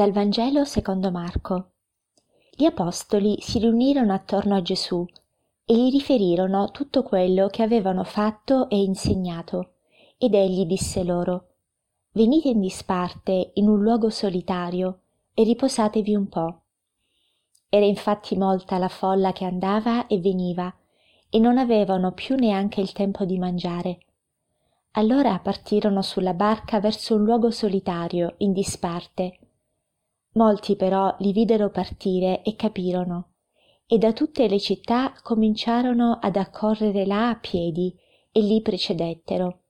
Dal Vangelo secondo Marco. Gli apostoli si riunirono attorno a Gesù e gli riferirono tutto quello che avevano fatto e insegnato. Ed egli disse loro, Venite in disparte in un luogo solitario e riposatevi un po'. Era infatti molta la folla che andava e veniva, e non avevano più neanche il tempo di mangiare. Allora partirono sulla barca verso un luogo solitario, in disparte, Molti però li videro partire e capirono, e da tutte le città cominciarono ad accorrere là a piedi e li precedettero.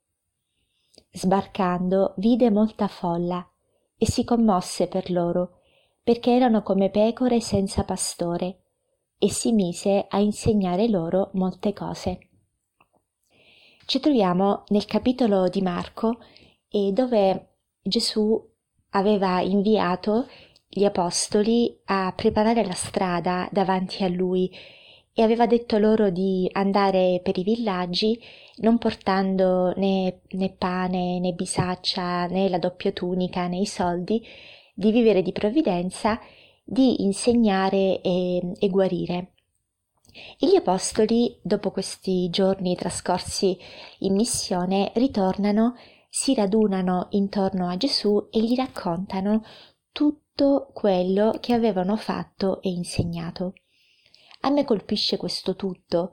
Sbarcando vide molta folla e si commosse per loro, perché erano come pecore senza pastore, e si mise a insegnare loro molte cose. Ci troviamo nel capitolo di Marco, dove Gesù aveva inviato gli apostoli a preparare la strada davanti a lui e aveva detto loro di andare per i villaggi non portando né, né pane né bisaccia né la doppia tunica né i soldi, di vivere di provvidenza, di insegnare e, e guarire. E gli apostoli, dopo questi giorni trascorsi in missione, ritornano, si radunano intorno a Gesù e gli raccontano tutto quello che avevano fatto e insegnato. A me colpisce questo tutto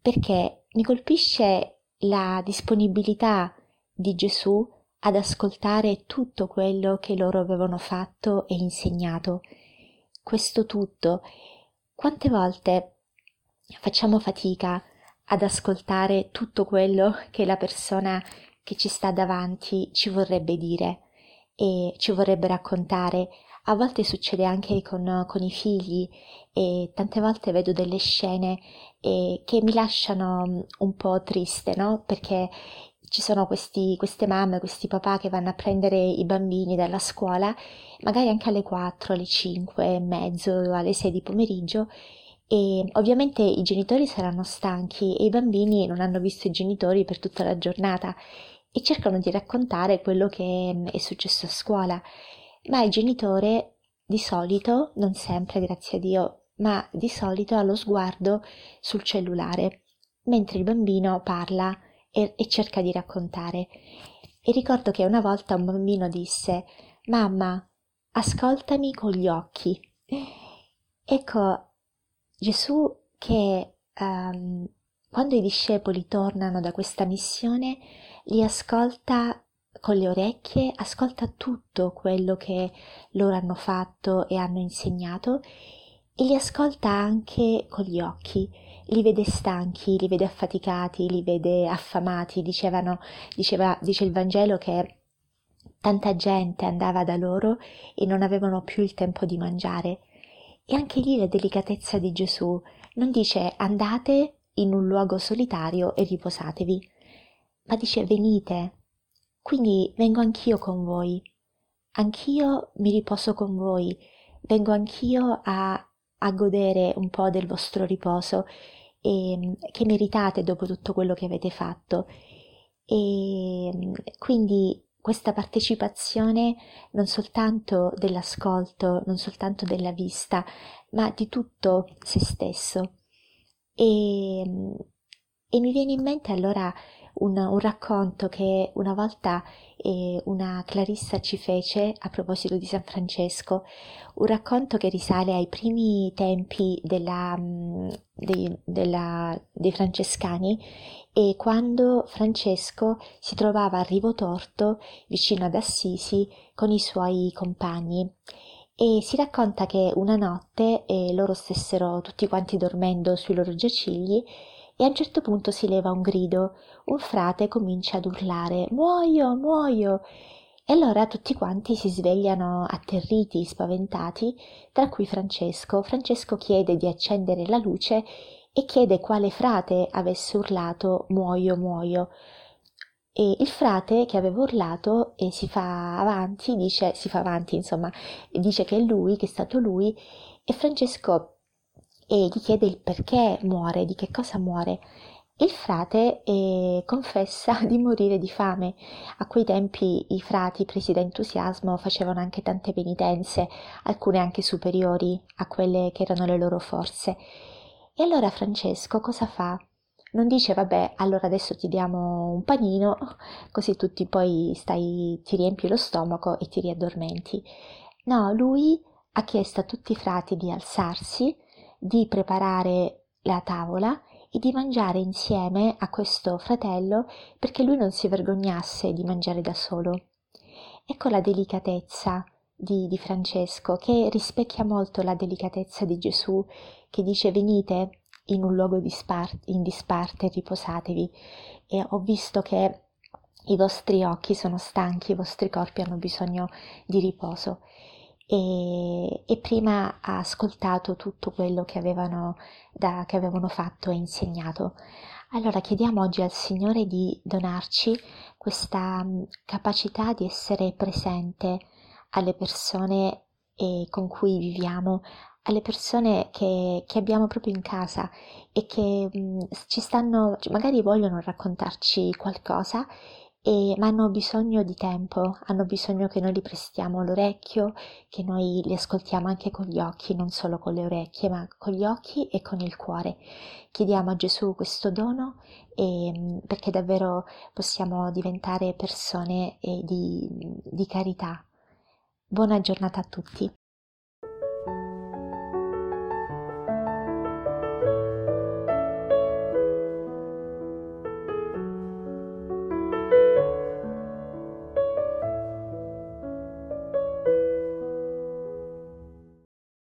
perché mi colpisce la disponibilità di Gesù ad ascoltare tutto quello che loro avevano fatto e insegnato. Questo tutto. Quante volte facciamo fatica ad ascoltare tutto quello che la persona che ci sta davanti ci vorrebbe dire e ci vorrebbe raccontare. A volte succede anche con, con i figli e tante volte vedo delle scene eh, che mi lasciano mm, un po' triste, no? Perché ci sono questi, queste mamme, questi papà che vanno a prendere i bambini dalla scuola, magari anche alle 4, alle 5 e mezzo, alle 6 di pomeriggio, e ovviamente i genitori saranno stanchi e i bambini non hanno visto i genitori per tutta la giornata e cercano di raccontare quello che è successo a scuola, ma il genitore di solito, non sempre grazie a Dio, ma di solito ha lo sguardo sul cellulare, mentre il bambino parla e, e cerca di raccontare. E ricordo che una volta un bambino disse Mamma, ascoltami con gli occhi. Ecco, Gesù che um, quando i discepoli tornano da questa missione li ascolta con le orecchie, ascolta tutto quello che loro hanno fatto e hanno insegnato e li ascolta anche con gli occhi, li vede stanchi, li vede affaticati, li vede affamati, dicevano, diceva, dice il Vangelo che tanta gente andava da loro e non avevano più il tempo di mangiare. E anche lì la delicatezza di Gesù non dice andate in un luogo solitario e riposatevi, ma dice venite, quindi vengo anch'io con voi, anch'io mi riposo con voi, vengo anch'io a, a godere un po' del vostro riposo e, che meritate dopo tutto quello che avete fatto. E quindi questa partecipazione non soltanto dell'ascolto, non soltanto della vista, ma di tutto se stesso. E, e mi viene in mente allora un, un racconto che una volta eh, una clarissa ci fece a proposito di San Francesco, un racconto che risale ai primi tempi della, mm, dei, della, dei francescani e quando Francesco si trovava a Rivotorto vicino ad Assisi con i suoi compagni e si racconta che una notte eh, loro stessero tutti quanti dormendo sui loro giacigli e a un certo punto si leva un grido, un frate comincia ad urlare Muoio, muoio. E allora tutti quanti si svegliano atterriti, spaventati, tra cui Francesco. Francesco chiede di accendere la luce e chiede quale frate avesse urlato Muoio, muoio. E il frate che aveva urlato e si fa avanti, dice, si fa avanti, insomma, dice che è lui, che è stato lui, e Francesco e gli chiede il perché muore, di che cosa muore. il frate eh, confessa di morire di fame. A quei tempi i frati, presi da entusiasmo, facevano anche tante penitenze, alcune anche superiori a quelle che erano le loro forze. E allora Francesco cosa fa? Non dice vabbè, allora adesso ti diamo un panino, così tutti poi stai, ti riempi lo stomaco e ti riaddormenti. No, lui ha chiesto a tutti i frati di alzarsi, di preparare la tavola e di mangiare insieme a questo fratello perché lui non si vergognasse di mangiare da solo. Ecco la delicatezza di, di Francesco che rispecchia molto la delicatezza di Gesù che dice venite in un luogo dispar- in disparte, riposatevi e ho visto che i vostri occhi sono stanchi, i vostri corpi hanno bisogno di riposo e, e prima ha ascoltato tutto quello che avevano, da, che avevano fatto e insegnato. Allora chiediamo oggi al Signore di donarci questa mm, capacità di essere presente alle persone con cui viviamo, alle persone che, che, abbiamo proprio in casa e che mh, mm, ci stanno, magari vogliono raccontarci qualcosa e, ma hanno bisogno di tempo, hanno bisogno che noi li prestiamo l'orecchio, che noi li ascoltiamo anche con gli occhi, non solo con le orecchie, ma con gli occhi e con il cuore. Chiediamo a Gesù questo dono e, mm, perché davvero possiamo diventare persone di, di carità. Buona giornata a tutti.